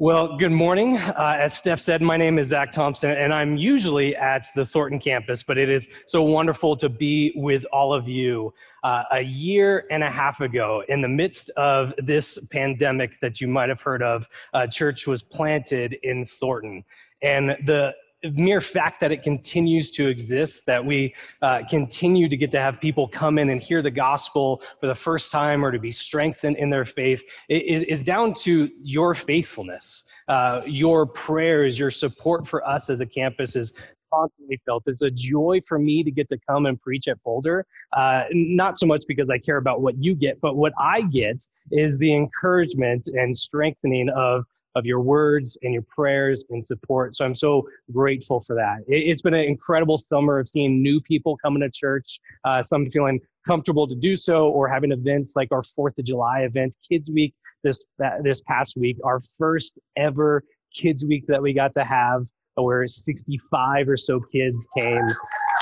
Well, good morning. Uh, as Steph said, my name is Zach Thompson, and I'm usually at the Thornton campus, but it is so wonderful to be with all of you. Uh, a year and a half ago, in the midst of this pandemic that you might have heard of, a church was planted in Thornton. And the mere fact that it continues to exist, that we uh, continue to get to have people come in and hear the gospel for the first time or to be strengthened in their faith is, is down to your faithfulness. Uh, your prayers, your support for us as a campus is constantly felt. It's a joy for me to get to come and preach at Boulder. Uh, not so much because I care about what you get, but what I get is the encouragement and strengthening of of your words and your prayers and support. So I'm so grateful for that. It, has been an incredible summer of seeing new people coming to church, uh, some feeling comfortable to do so, or having events like our Fourth of July event, Kids Week this this past week, our first ever Kids Week that we got to have, where 65 or so kids came,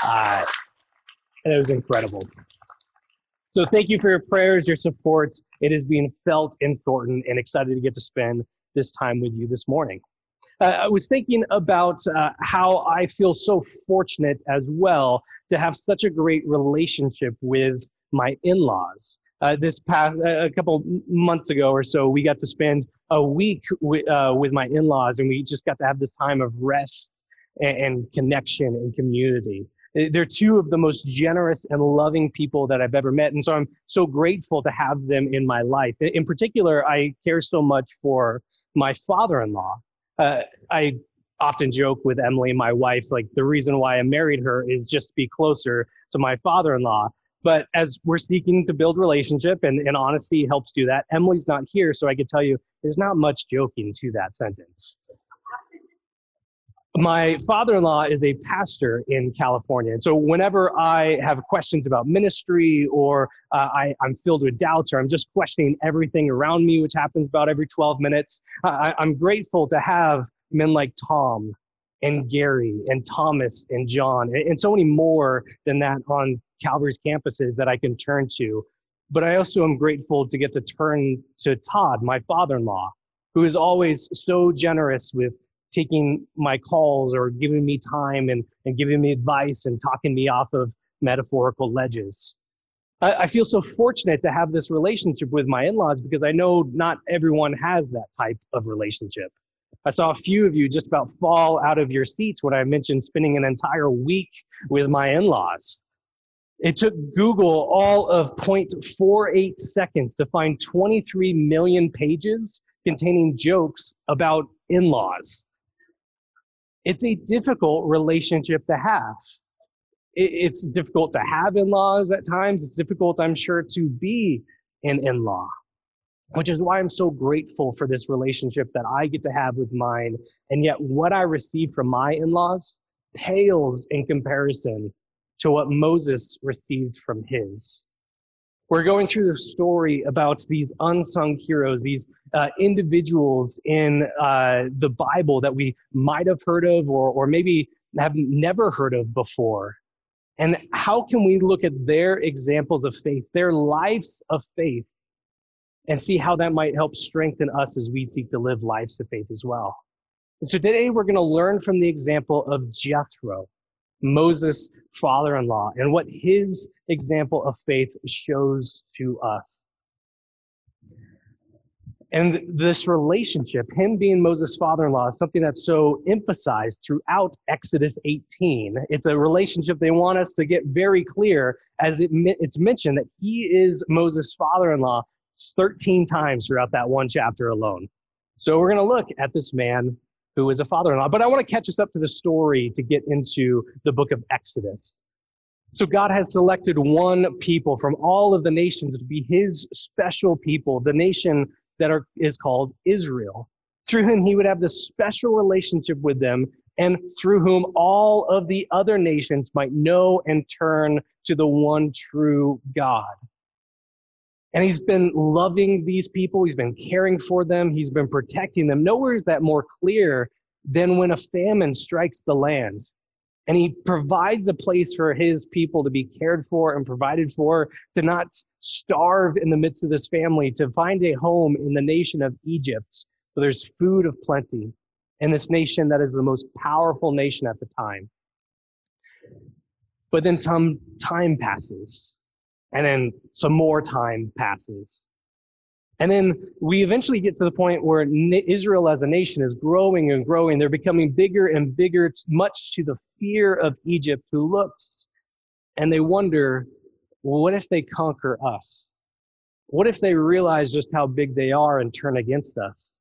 uh, and it was incredible. So thank you for your prayers, your supports. It is being felt in Thornton, and excited to get to spend this time with you this morning. Uh, I was thinking about uh, how I feel so fortunate as well to have such a great relationship with my in laws. Uh, this past a couple months ago or so, we got to spend a week with, uh, with my in laws, and we just got to have this time of rest and, and connection and community. They're two of the most generous and loving people that I've ever met. And so I'm so grateful to have them in my life. In particular, I care so much for my father-in-law. Uh, I often joke with Emily, my wife, like the reason why I married her is just to be closer to my father-in-law. But as we're seeking to build relationship and, and honesty helps do that, Emily's not here, so I could tell you there's not much joking to that sentence my father-in-law is a pastor in California, and so whenever I have questions about ministry, or uh, I, am filled with doubts, or I'm just questioning everything around me, which happens about every 12 minutes, I, I'm grateful to have men like Tom and Gary and Thomas and John and, and so many more than that on Calvary's campuses that I can turn to. But I also am grateful to get to turn to Todd, my father-in-law, who is always so generous with taking my calls or giving me time and, and giving me advice and talking me off of metaphorical ledges. I, I feel so fortunate to have this relationship with my in laws because I know not everyone has that type of relationship. I saw a few of you just about fall out of your seats when I mentioned spending an entire week with my in laws. It took Google all of 0.48 seconds to find 23 million pages containing jokes about in laws it's a difficult relationship to have. It's difficult to have in laws at times. It's difficult, I'm sure, to be an in law, which is why I'm so grateful for this relationship that I get to have with mine. And yet, what I receive from my in laws pales in comparison to what Moses received from his. We're going through the story about these unsung heroes, these uh, individuals in uh, the Bible that we might have heard of or, or maybe have never heard of before. And how can we look at their examples of faith, their lives of faith, and see how that might help strengthen us as we seek to live lives of faith as well? And so today we're going to learn from the example of Jethro. Moses' father in law and what his example of faith shows to us. And this relationship, him being Moses' father in law, is something that's so emphasized throughout Exodus 18. It's a relationship they want us to get very clear as it, it's mentioned that he is Moses' father in law 13 times throughout that one chapter alone. So we're going to look at this man who is a father in law. But I want to catch us up to the story to get into the book of Exodus. So God has selected one people from all of the nations to be his special people, the nation that are, is called Israel. Through whom he would have this special relationship with them, and through whom all of the other nations might know and turn to the one true God. And he's been loving these people. He's been caring for them. He's been protecting them. Nowhere is that more clear than when a famine strikes the land. And he provides a place for his people to be cared for and provided for, to not starve in the midst of this family, to find a home in the nation of Egypt, So there's food of plenty in this nation that is the most powerful nation at the time. But then time passes, and then some more time passes. And then we eventually get to the point where Israel as a nation is growing and growing. They're becoming bigger and bigger, much to the fear of Egypt, who looks and they wonder, what if they conquer us? What if they realize just how big they are and turn against us?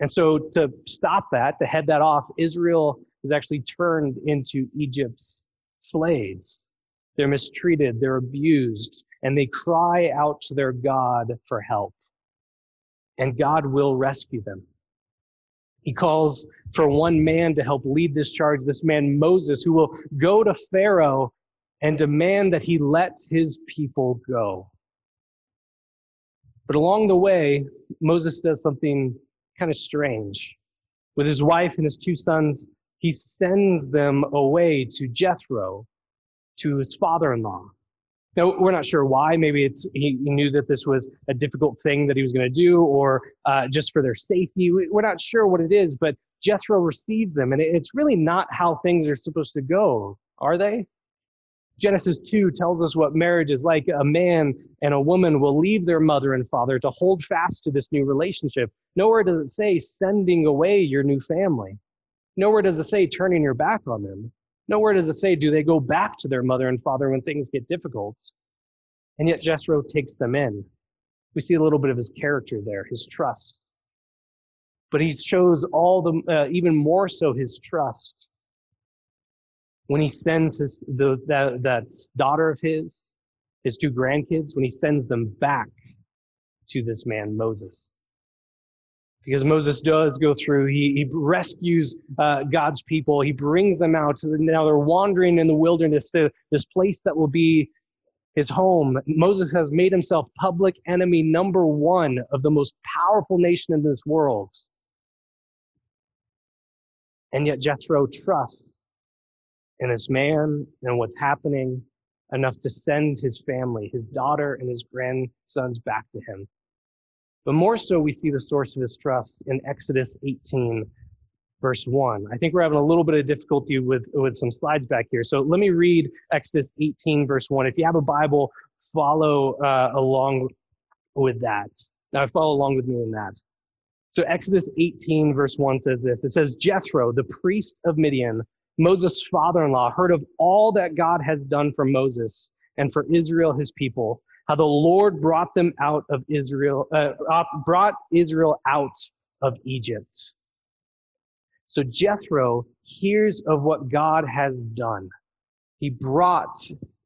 And so, to stop that, to head that off, Israel is actually turned into Egypt's slaves. They're mistreated, they're abused, and they cry out to their God for help. And God will rescue them. He calls for one man to help lead this charge, this man Moses, who will go to Pharaoh and demand that he let his people go. But along the way, Moses does something kind of strange. With his wife and his two sons, he sends them away to Jethro, to his father in law. Now, we're not sure why. Maybe it's he, knew that this was a difficult thing that he was going to do, or uh, just for their safety. We're not sure what it is, but Jethro receives them, and it's really not how things are supposed to go, are they? Genesis 2 tells us what marriage is like. A man and a woman will leave their mother and father to hold fast to this new relationship. Nowhere does it say sending away your new family. Nowhere does it say turning your back on them. Nowhere does it say do they go back to their mother and father when things get difficult. And yet Jethro takes them in. We see a little bit of his character there, his trust. But he shows all the, uh, even more so, his trust when he sends his the, that, that daughter of his, his two grandkids, when he sends them back to this man Moses. Because Moses does go through, he, he rescues uh, God's people. He brings them out. Now they're wandering in the wilderness to this place that will be his home. Moses has made himself public enemy number one of the most powerful nation in this world. And yet Jethro trusts in his man and what's happening enough to send his family, his daughter and his grandsons back to him. But more so, we see the source of his trust in Exodus 18, verse 1. I think we're having a little bit of difficulty with, with some slides back here. So let me read Exodus 18, verse 1. If you have a Bible, follow uh, along with that. Now, follow along with me in that. So Exodus 18, verse 1 says this It says, Jethro, the priest of Midian, Moses' father in law, heard of all that God has done for Moses and for Israel, his people, how the Lord brought them out of Israel, uh, brought Israel out of Egypt. So Jethro hears of what God has done. He brought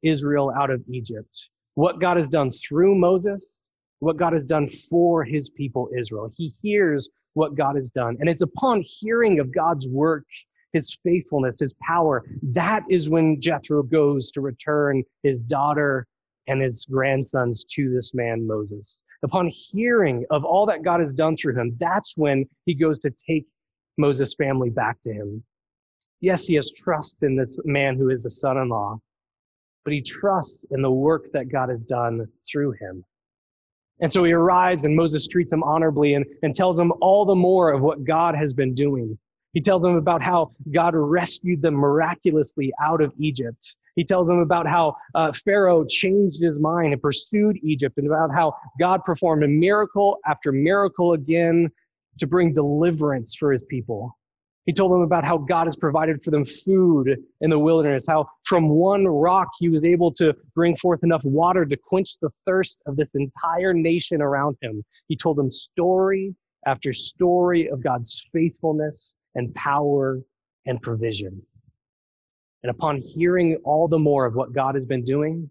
Israel out of Egypt. What God has done through Moses, what God has done for his people Israel. He hears what God has done. And it's upon hearing of God's work his faithfulness, his power. That is when Jethro goes to return his daughter and his grandsons to this man, Moses. Upon hearing of all that God has done through him, that's when he goes to take Moses' family back to him. Yes, he has trust in this man who is a son in law, but he trusts in the work that God has done through him. And so he arrives, and Moses treats him honorably and, and tells him all the more of what God has been doing. He tells them about how God rescued them miraculously out of Egypt. He tells them about how uh, Pharaoh changed his mind and pursued Egypt, and about how God performed a miracle after miracle again to bring deliverance for his people. He told them about how God has provided for them food in the wilderness, how from one rock he was able to bring forth enough water to quench the thirst of this entire nation around him. He told them story after story of God's faithfulness and power and provision. And upon hearing all the more of what God has been doing,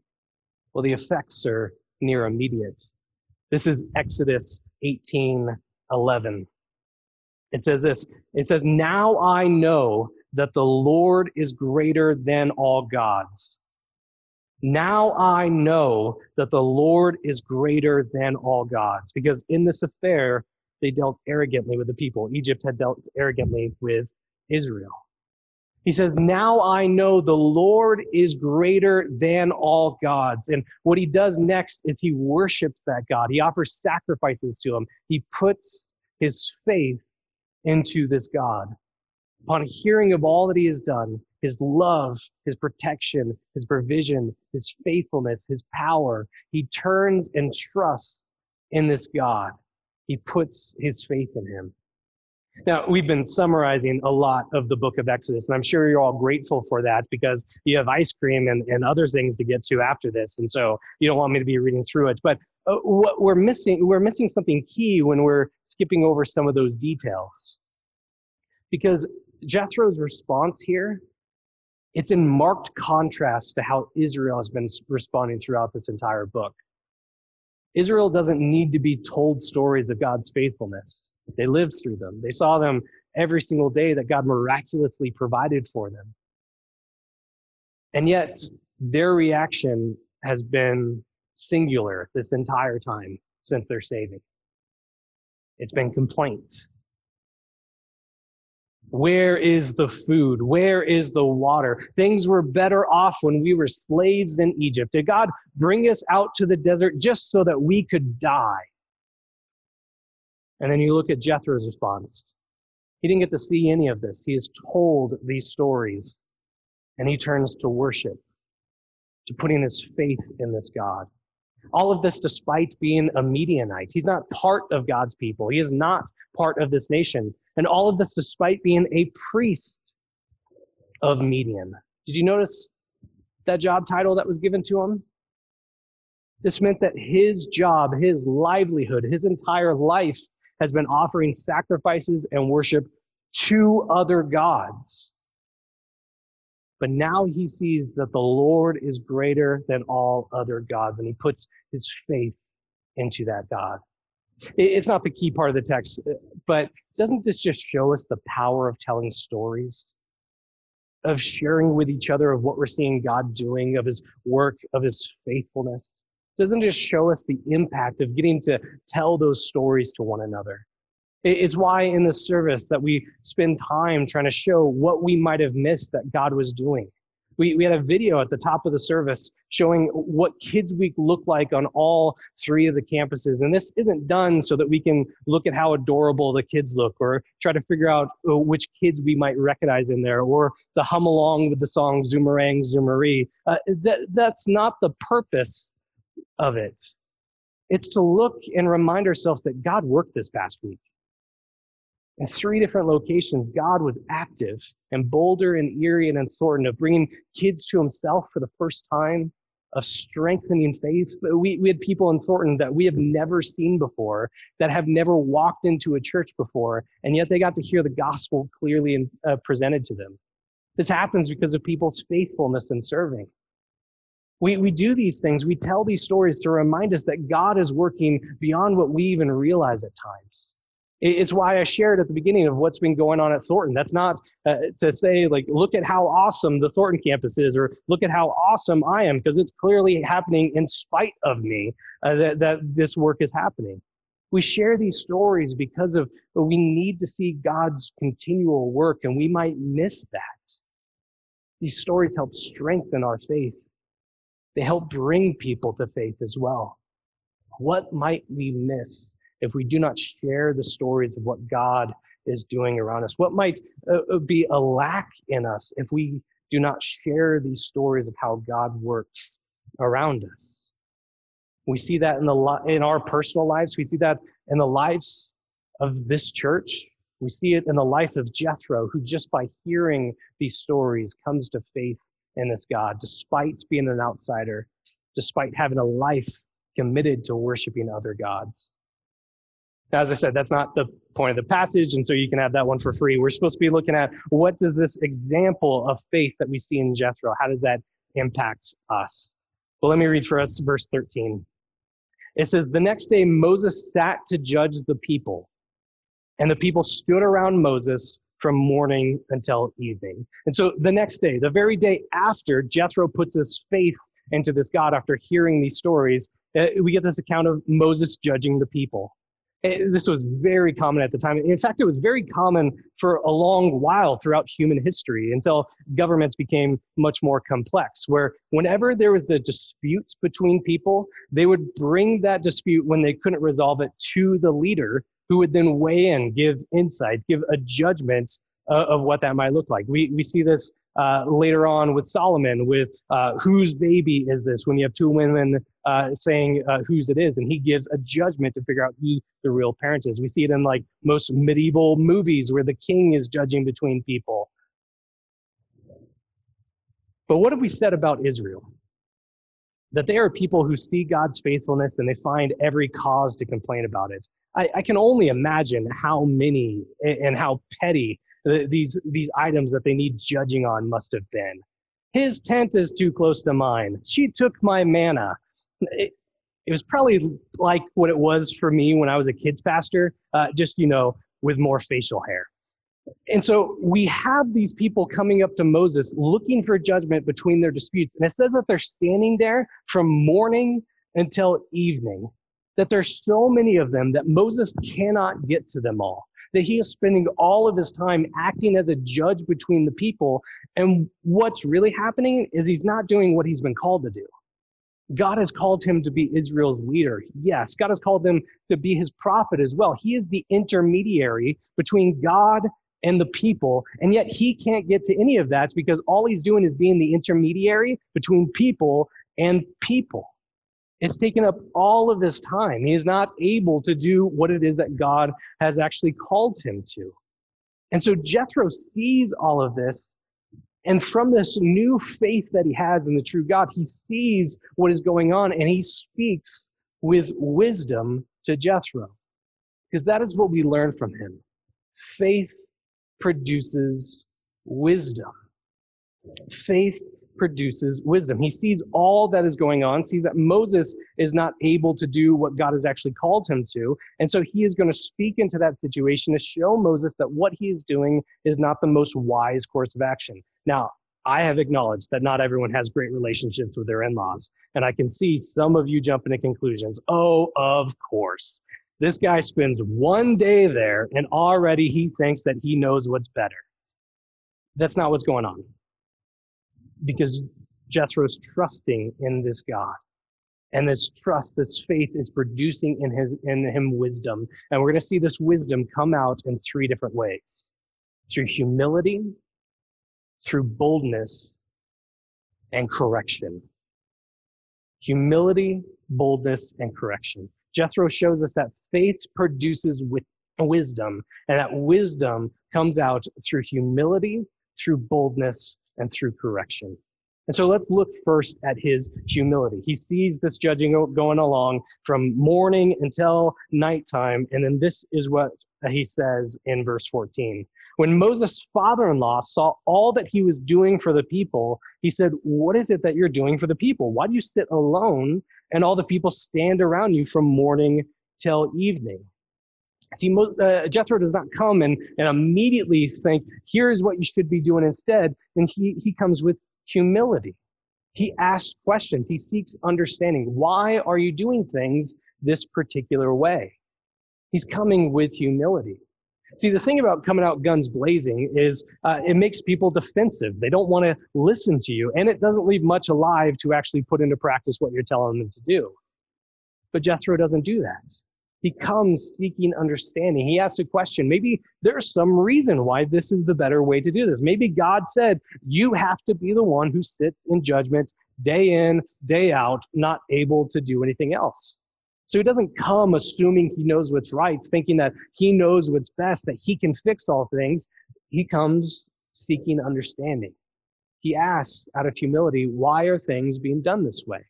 well, the effects are near immediate. This is Exodus 18 11. It says this It says, Now I know that the Lord is greater than all gods. Now I know that the Lord is greater than all gods. Because in this affair, they dealt arrogantly with the people. Egypt had dealt arrogantly with Israel. He says, Now I know the Lord is greater than all gods. And what he does next is he worships that God. He offers sacrifices to him. He puts his faith into this God. Upon hearing of all that he has done, his love, his protection, his provision, his faithfulness, his power, he turns and trusts in this God. He puts his faith in him. Now, we've been summarizing a lot of the book of Exodus, and I'm sure you're all grateful for that because you have ice cream and, and other things to get to after this. And so you don't want me to be reading through it. But uh, what we're missing, we're missing something key when we're skipping over some of those details. Because Jethro's response here, it's in marked contrast to how Israel has been responding throughout this entire book. Israel doesn't need to be told stories of God's faithfulness. They lived through them. They saw them every single day that God miraculously provided for them. And yet, their reaction has been singular this entire time since their saving. It's been complaint. Where is the food? Where is the water? Things were better off when we were slaves in Egypt. Did God bring us out to the desert just so that we could die? And then you look at Jethro's response. He didn't get to see any of this. He is told these stories, and he turns to worship, to putting his faith in this God. All of this despite being a Midianite. He's not part of God's people. He is not part of this nation. And all of this despite being a priest of Midian. Did you notice that job title that was given to him? This meant that his job, his livelihood, his entire life has been offering sacrifices and worship to other gods. But now he sees that the Lord is greater than all other gods, and he puts his faith into that God. It's not the key part of the text, but doesn't this just show us the power of telling stories? Of sharing with each other of what we're seeing God doing, of his work, of his faithfulness? Doesn't just show us the impact of getting to tell those stories to one another. It's why in the service that we spend time trying to show what we might have missed that God was doing. We, we had a video at the top of the service showing what Kids Week looked like on all three of the campuses. And this isn't done so that we can look at how adorable the kids look or try to figure out uh, which kids we might recognize in there or to hum along with the song Zoomerang, Zoomeree. Uh, that, that's not the purpose of it. It's to look and remind ourselves that God worked this past week. In three different locations, God was active in Boulder and Erie and in Thornton of bringing kids to himself for the first time, of strengthening faith. We, we had people in Thornton that we have never seen before, that have never walked into a church before, and yet they got to hear the gospel clearly uh, presented to them. This happens because of people's faithfulness in serving. We, we do these things, we tell these stories to remind us that God is working beyond what we even realize at times. It's why I shared at the beginning of what's been going on at Thornton. That's not uh, to say, like, look at how awesome the Thornton campus is, or look at how awesome I am, because it's clearly happening in spite of me uh, that, that this work is happening. We share these stories because of we need to see God's continual work, and we might miss that. These stories help strengthen our faith they help bring people to faith as well. What might we miss if we do not share the stories of what God is doing around us? What might uh, uh be a lack in us if we do not share these stories of how God works around us? We see that in the in our personal lives. We see that in the lives of this church. We see it in the life of Jethro, who just by hearing these stories comes to faith in this God, despite being an outsider, despite having a life committed to worshiping other gods. As I said, that's not the point of the passage, and so you can have that one for free. We're supposed to be looking at what does this example of faith that we see in Jethro, how does that impact us? Well, let me read for us verse 13. It says, The next day Moses sat to judge the people, and the people stood around Moses from morning until evening. And so the next day, the very day after Jethro puts his faith into this God after hearing these stories, uh, we get this account of Moses judging the people. Uh, this was very common at the time. In fact, it was very common for a long while throughout human history until governments became much more complex, where whenever there was a dispute between people, they would bring that dispute when they couldn't resolve it to the leader who would then weigh in, give insight, give a judgment uh, of what that might look like. We, we see this uh, later on with Solomon, with uh, whose baby is this? When you have two women uh, saying uh, whose it is, and he gives a judgment to figure out who the real parent is. We see it in like most medieval movies where the king is judging between people. But what have we said about Israel? That they are people who see God's faithfulness and they find every cause to complain about it. I, I can only imagine how many and how petty these these items that they need judging on must have been. His tent is too close to mine. She took my manna. It, it was probably like what it was for me when I was a kids pastor, uh, just you know, with more facial hair. And so we have these people coming up to Moses looking for judgment between their disputes. And it says that they're standing there from morning until evening, that there's so many of them that Moses cannot get to them all that he is spending all of his time acting as a judge between the people. And what's really happening is he's not doing what he's been called to do. God has called him to be Israel's leader. Yes, God has called him to be his prophet as well. He is the intermediary between God and the people, and yet he can't get to any of that because all he's doing is being the intermediary between people and people. It's taken up all of his time. He is not able to do what it is that God has actually called him to. And so Jethro sees all of this. And from this new faith that he has in the true God, he sees what is going on and he speaks with wisdom to Jethro. Because that is what we learn from him. Faith produces wisdom. Faith produces wisdom. He sees all that is going on, sees that Moses is not able to do what God has actually called him to. And so he is going to speak into that situation to show Moses that what he is doing is not the most wise course of action. Now, I have acknowledged that not everyone has great relationships with their in laws. And I can see some of you jumping to conclusions. Oh, of course. This guy spends one day there and already he thinks that he knows what's better. That's not what's going on because Jethro's trusting in this God. And this trust, this faith is producing in his in him wisdom. And we're going to see this wisdom come out in three different ways. Through humility, through boldness, and correction. Humility, boldness, and correction. Jethro shows us that faith produces with wisdom, and that wisdom comes out through humility, through boldness, and through correction. And so let's look first at his humility. He sees this judging going along from morning until nighttime. And then this is what he says in verse 14. When Moses' father in law saw all that he was doing for the people, he said, What is it that you're doing for the people? Why do you sit alone and all the people stand around you from morning till evening? See, uh, Jethro does not come and, and immediately think, here's what you should be doing instead. And he, he comes with humility. He asks questions. He seeks understanding. Why are you doing things this particular way? He's coming with humility. See, the thing about coming out guns blazing is uh, it makes people defensive. They don't want to listen to you, and it doesn't leave much alive to actually put into practice what you're telling them to do. But Jethro doesn't do that. He comes seeking understanding. He asks a question. Maybe there's some reason why this is the better way to do this. Maybe God said, You have to be the one who sits in judgment day in, day out, not able to do anything else. So he doesn't come assuming he knows what's right, thinking that he knows what's best, that he can fix all things. He comes seeking understanding. He asks out of humility, Why are things being done this way?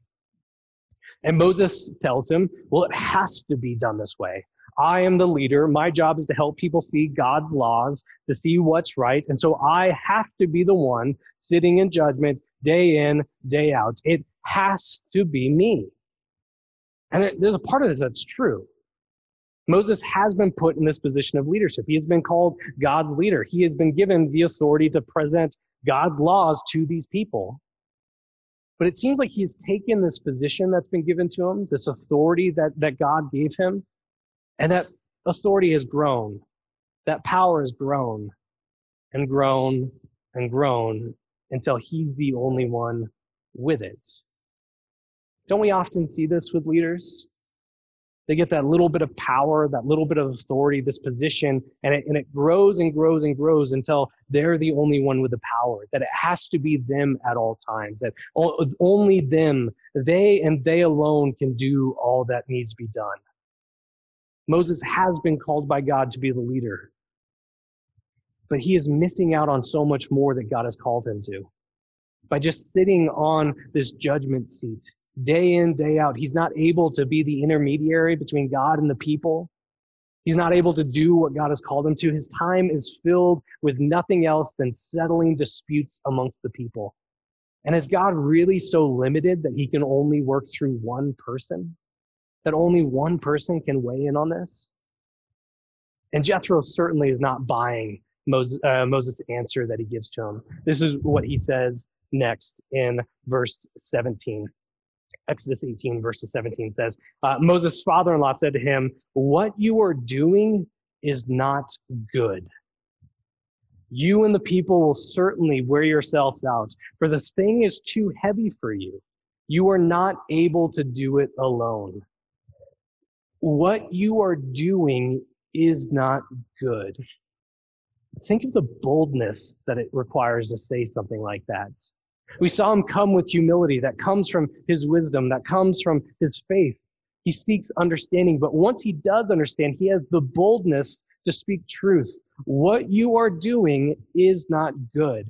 And Moses tells him, well, it has to be done this way. I am the leader. My job is to help people see God's laws, to see what's right. And so I have to be the one sitting in judgment day in, day out. It has to be me. And there's a part of this that's true. Moses has been put in this position of leadership. He has been called God's leader. He has been given the authority to present God's laws to these people. But it seems like he's taken this position that's been given to him, this authority that, that God gave him, and that authority has grown. That power has grown and grown and grown until he's the only one with it. Don't we often see this with leaders? They get that little bit of power, that little bit of authority, this position, and it, and it grows and grows and grows until they're the only one with the power, that it has to be them at all times, that only them, they and they alone can do all that needs to be done. Moses has been called by God to be the leader, but he is missing out on so much more that God has called him to. By just sitting on this judgment seat, day in, day out. He's not able to be the intermediary between God and the people. He's not able to do what God has called him to. His time is filled with nothing else than settling disputes amongst the people. And is God really so limited that he can only work through one person? That only one person can weigh in on this? And Jethro certainly is not buying Moses, uh, Moses' answer that he gives to him. This is what he says next in verse 17. Exodus 18, verses 17 says, uh, Moses' father in law said to him, What you are doing is not good. You and the people will certainly wear yourselves out, for the thing is too heavy for you. You are not able to do it alone. What you are doing is not good. Think of the boldness that it requires to say something like that. We saw him come with humility that comes from his wisdom, that comes from his faith. He seeks understanding, but once he does understand, he has the boldness to speak truth. What you are doing is not good.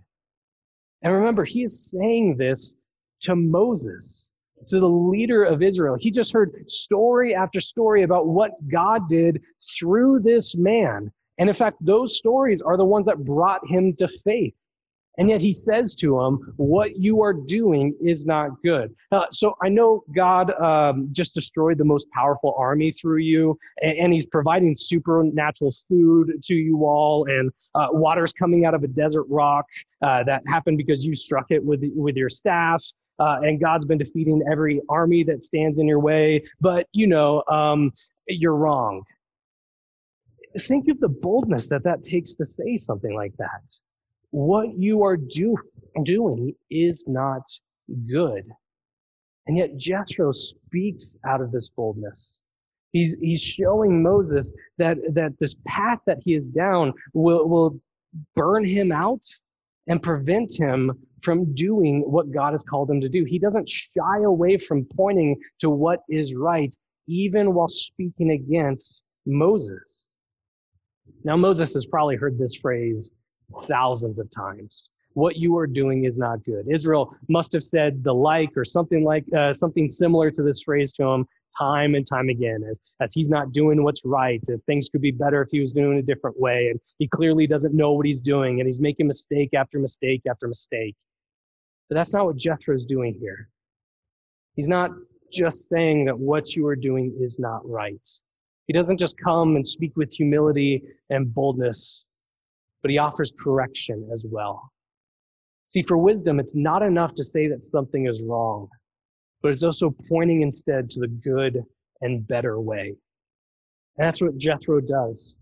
And remember, he is saying this to Moses, to the leader of Israel. He just heard story after story about what God did through this man. And in fact, those stories are the ones that brought him to faith. And yet he says to him, What you are doing is not good. Uh, so I know God um, just destroyed the most powerful army through you, and, and he's providing supernatural food to you all, and uh, water's coming out of a desert rock uh, that happened because you struck it with, with your staff. Uh, and God's been defeating every army that stands in your way. But, you know, um, you're wrong. Think of the boldness that that takes to say something like that what you are do, doing is not good. And yet Jethro speaks out of this boldness. He's, he's showing Moses that, that this path that he is down will, will burn him out and prevent him from doing what God has called him to do. He doesn't shy away from pointing to what is right, even while speaking against Moses. Now, Moses has probably heard this phrase thousands of times. What you are doing is not good. Israel must have said the like or something like uh, something similar to this phrase to him time and time again as, as he's not doing what's right, as things could be better if he was doing it a different way. And he clearly doesn't know what he's doing and he's making mistake after mistake after mistake. But that's not what Jethro's doing here. He's not just saying that what you are doing is not right. He doesn't just come and speak with humility and boldness but he offers correction as well. See, for wisdom, it's not enough to say that something is wrong, but it's also pointing instead to the good and better way. And that's what Jethro does.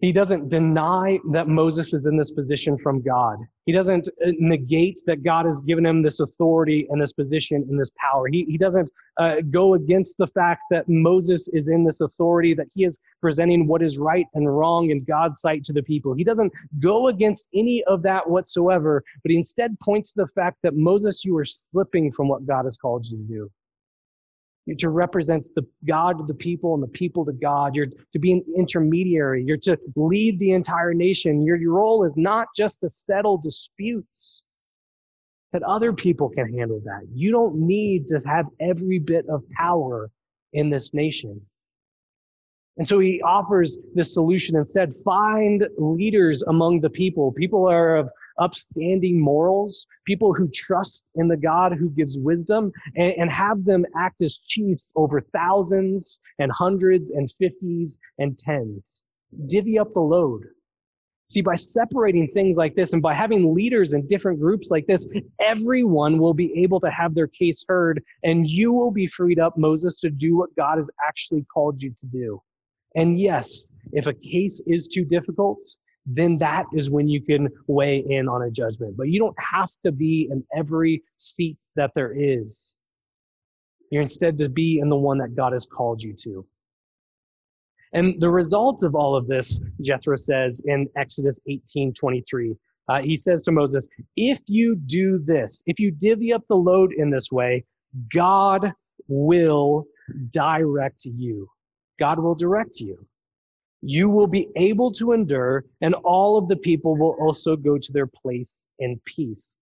He doesn't deny that Moses is in this position from God. He doesn't uh, negate that God has given him this authority and this position and this power. He, he doesn't uh, go against the fact that Moses is in this authority, that he is presenting what is right and wrong in God's sight to the people. He doesn't go against any of that whatsoever, but he instead points to the fact that Moses, you are slipping from what God has called you to do. You're to represent the God to the people and the people to God. You're to be an intermediary. You're to lead the entire nation. Your, your role is not just to settle disputes, that other people can handle that. You don't need to have every bit of power in this nation. And so he offers this solution instead find leaders among the people. People are of upstanding morals, people who trust in the God who gives wisdom, and, and have them act as chiefs over thousands and hundreds and fifties and tens. Divvy up the load. See, by separating things like this and by having leaders in different groups like this, everyone will be able to have their case heard, and you will be freed up, Moses, to do what God has actually called you to do. And yes, if a case is too difficult, then that is when you can weigh in on a judgment. But you don't have to be in every seat that there is. You're instead to be in the one that God has called you to. And the result of all of this, Jethro says in Exodus 18 23, uh, he says to Moses, If you do this, if you divvy up the load in this way, God will direct you. God will direct you. You will be able to endure, and all of the people will also go to their place in peace.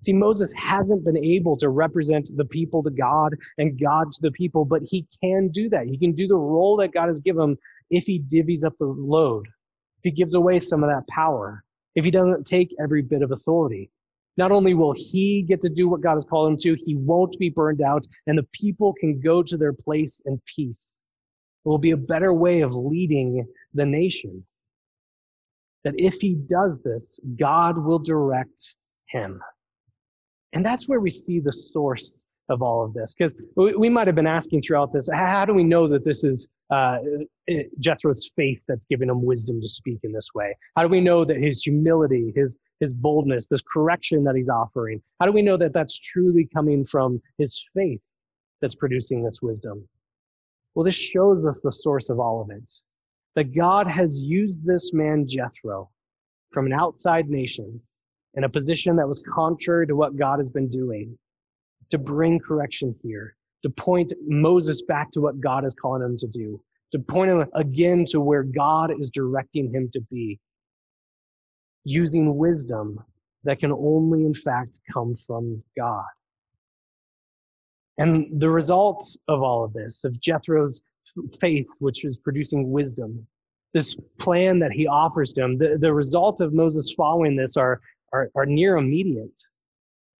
See, Moses hasn't been able to represent the people to God and God to the people, but he can do that. He can do the role that God has given him if he divvies up the load, if he gives away some of that power, if he doesn't take every bit of authority. Not only will he get to do what God has called him to, he won't be burned out, and the people can go to their place in peace. It will be a better way of leading the nation. That if he does this, God will direct him. And that's where we see the source of all of this. Because we might have been asking throughout this, how do we know that this is uh, Jethro's faith that's giving him wisdom to speak in this way? How do we know that his humility, his, his boldness, this correction that he's offering, how do we know that that's truly coming from his faith that's producing this wisdom? Well, this shows us the source of all of it. That God has used this man, Jethro, from an outside nation in a position that was contrary to what God has been doing, to bring correction here, to point Moses back to what God is calling him to do, to point him again to where God is directing him to be, using wisdom that can only, in fact, come from God. And the results of all of this, of Jethro's faith, which is producing wisdom, this plan that he offers to him, the, the result of Moses following this are are, are near immediate.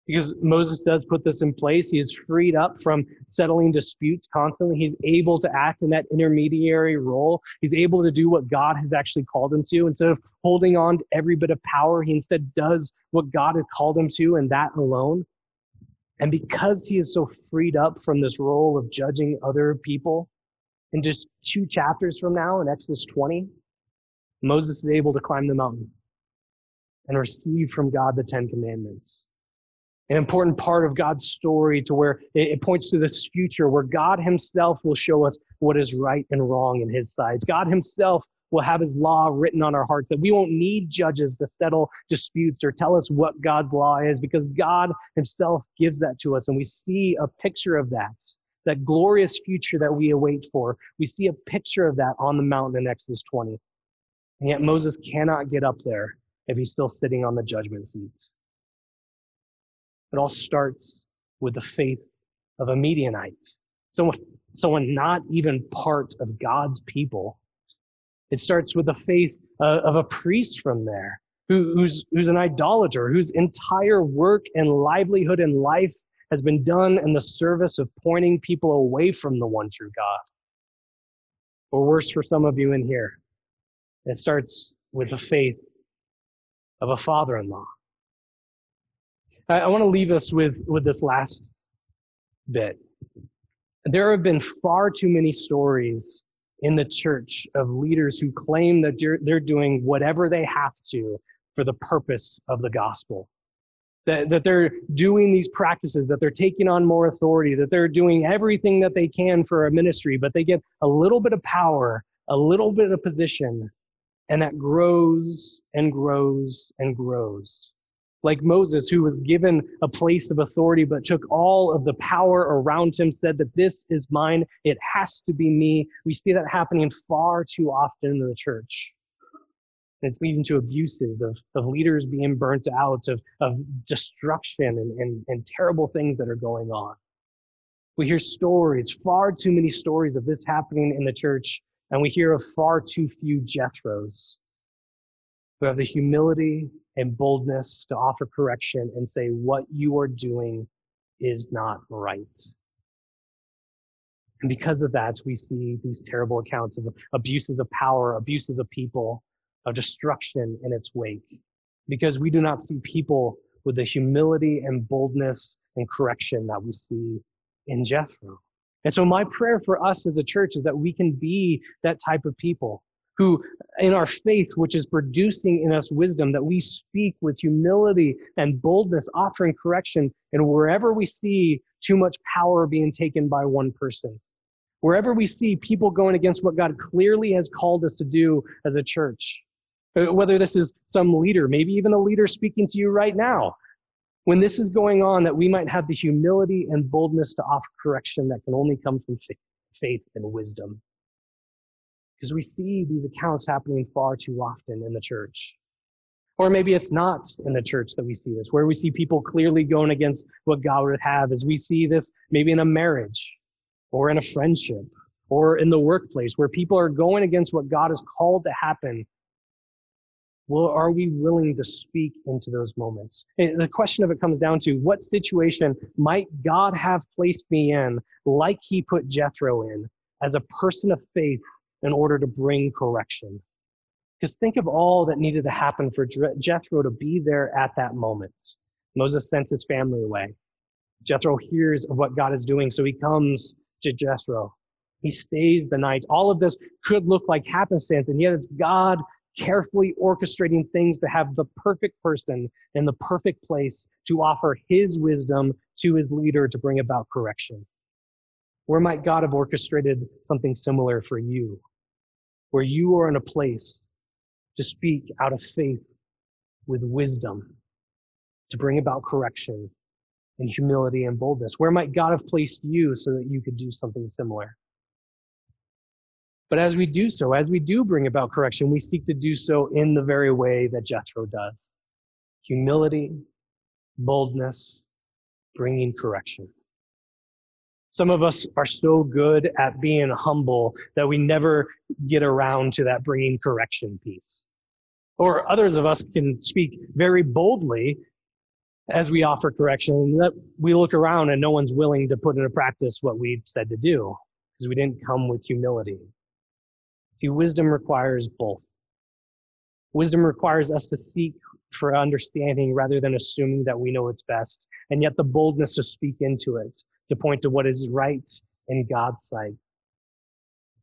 Because Moses does put this in place. He is freed up from settling disputes constantly. He's able to act in that intermediary role. He's able to do what God has actually called him to. Instead of holding on to every bit of power, he instead does what God had called him to, and that alone. And because he is so freed up from this role of judging other people, in just two chapters from now in Exodus 20, Moses is able to climb the mountain and receive from God the Ten Commandments. An important part of God's story to where it, points to this future where God Himself will show us what is right and wrong in His sight. God Himself will have His law written on our hearts, that we won't need judges to settle disputes or tell us what God's law is because God Himself gives that to us. And we see a picture of that, that glorious future that we await for. We see a picture of that on the mountain in Exodus 20. And yet Moses cannot get up there if he's still sitting on the judgment seats. It all starts with the faith of a Midianite, someone, someone not even part of God's people. It starts with the faith uh, of a priest from there who, who's, who's an idolater, whose entire work and livelihood and life has been done in the service of pointing people away from the one true God. Or worse for some of you in here, it starts with the faith of a father in law. I, I want to leave us with, with this last bit. There have been far too many stories in the church of leaders who claim that they're, doing whatever they have to for the purpose of the gospel. That, that they're doing these practices, that they're taking on more authority, that they're doing everything that they can for a ministry, but they get a little bit of power, a little bit of position, and that grows and grows and grows. Like Moses, who was given a place of authority, but took all of the power around him, said that this is mine, it has to be me. We see that happening far too often in the church. And it's leading to abuses of, of leaders being burnt out, of, of destruction and, and, and terrible things that are going on. We hear stories, far too many stories of this happening in the church and we hear of far too few Jethros who have the humility and boldness to offer correction and say, what you are doing is not right. And because of that, we see these terrible accounts of abuses of power, abuses of people, of destruction in its wake. Because we do not see people with the humility and boldness and correction that we see in Jethro. And so, my prayer for us as a church is that we can be that type of people who in our faith, which is producing in us wisdom, that we speak with humility and boldness, offering correction, and wherever we see too much power being taken by one person, wherever we see people going against what God clearly has called us to do as a church, uh, whether this is some leader, maybe even a leader speaking to you right now, when this is going on, that we might have the humility and boldness to offer correction that can only come from faith and wisdom. Because we see these accounts happening far too often in the church. Or maybe it's not in the church that we see this, where we see people clearly going against what God would have, as we see this maybe in a marriage or in a friendship or in the workplace, where people are going against what God has called to happen. Well, are we willing to speak into those moments? And the question of it comes down to what situation might God have placed me in, like he put Jethro in, as a person of faith in order to bring correction. Because think of all that needed to happen for Jethro to be there at that moment. Moses sent his family away. Jethro hears of what God is doing, so he comes to Jethro. He stays the night. All of this could look like happenstance, and yet it's God carefully orchestrating things to have the perfect person in the perfect place to offer his wisdom to his leader to bring about correction. Where might God have orchestrated something similar for you? Where you are in a place to speak out of faith with wisdom, to bring about correction and humility and boldness? Where might God have placed you so that you could do something similar? But as we do so, as we do bring about correction, we seek to do so in the very way that Jethro does humility, boldness, bringing correction. Some of us are so good at being humble that we never get around to that bringing correction piece. Or others of us can speak very boldly as we offer correction that we look around and no one's willing to put into practice what we said to do because we didn't come with humility. See, wisdom requires both. Wisdom requires us to seek for understanding rather than assuming that we know what's best, and yet the boldness to speak into it to point to what is right in God's sight.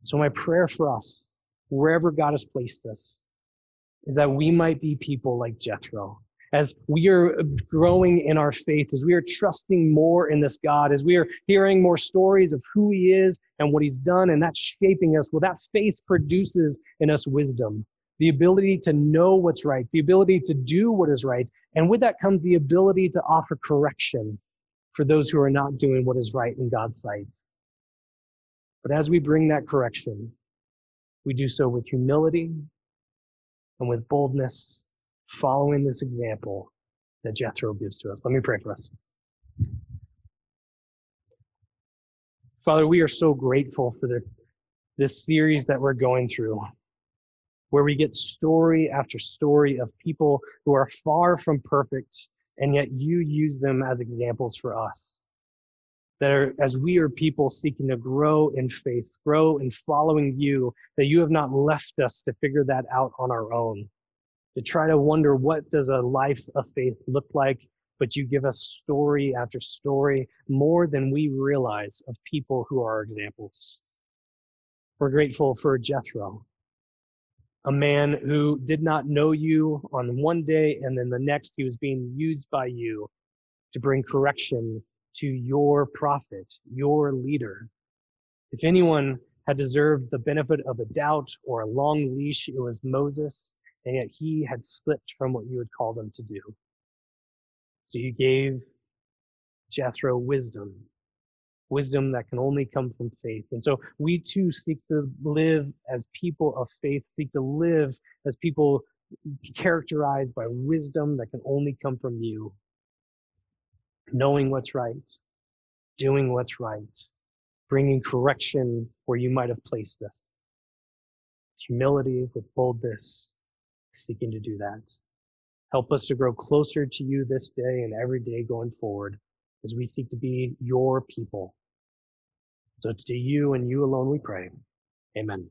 So, my prayer for us, wherever God has placed us, is that we might be people like Jethro. As we are growing in our faith, as we are trusting more in this God, as we are hearing more stories of who He is and what He's done, and that's shaping us, well, that faith produces in us wisdom, the ability to know what's right, the ability to do what is right. And with that comes the ability to offer correction for those who are not doing what is right in God's sight. But as we bring that correction, we do so with humility and with boldness, following this example that Jethro gives to us. Let me pray for us. Father, we are so grateful for the, this series that we're going through, where we get story after story of people who are far from perfect and yet you use them as examples for us. That are, as we are people seeking to grow in faith, grow in following you, that you have not left us to figure that out on our own. To try to wonder what does a life of faith look like, but you give us story after story more than we realize of people who are examples. We're grateful for Jethro, a man who did not know you on one day and then the next he was being used by you to bring correction to your prophet, your leader. If anyone had deserved the benefit of a doubt or a long leash, it was Moses, and yet he had slipped from what you had called him to do. So you gave Jethro wisdom wisdom that can only come from faith. And so we too seek to live as people of faith, seek to live as people characterized by wisdom that can only come from you. Knowing what's right, doing what's right, bringing correction where you might have placed us. Humility with boldness, seeking to do that. Help us to grow closer to you this day and every day going forward as we seek to be your people so it's to you and you alone we pray. Amen.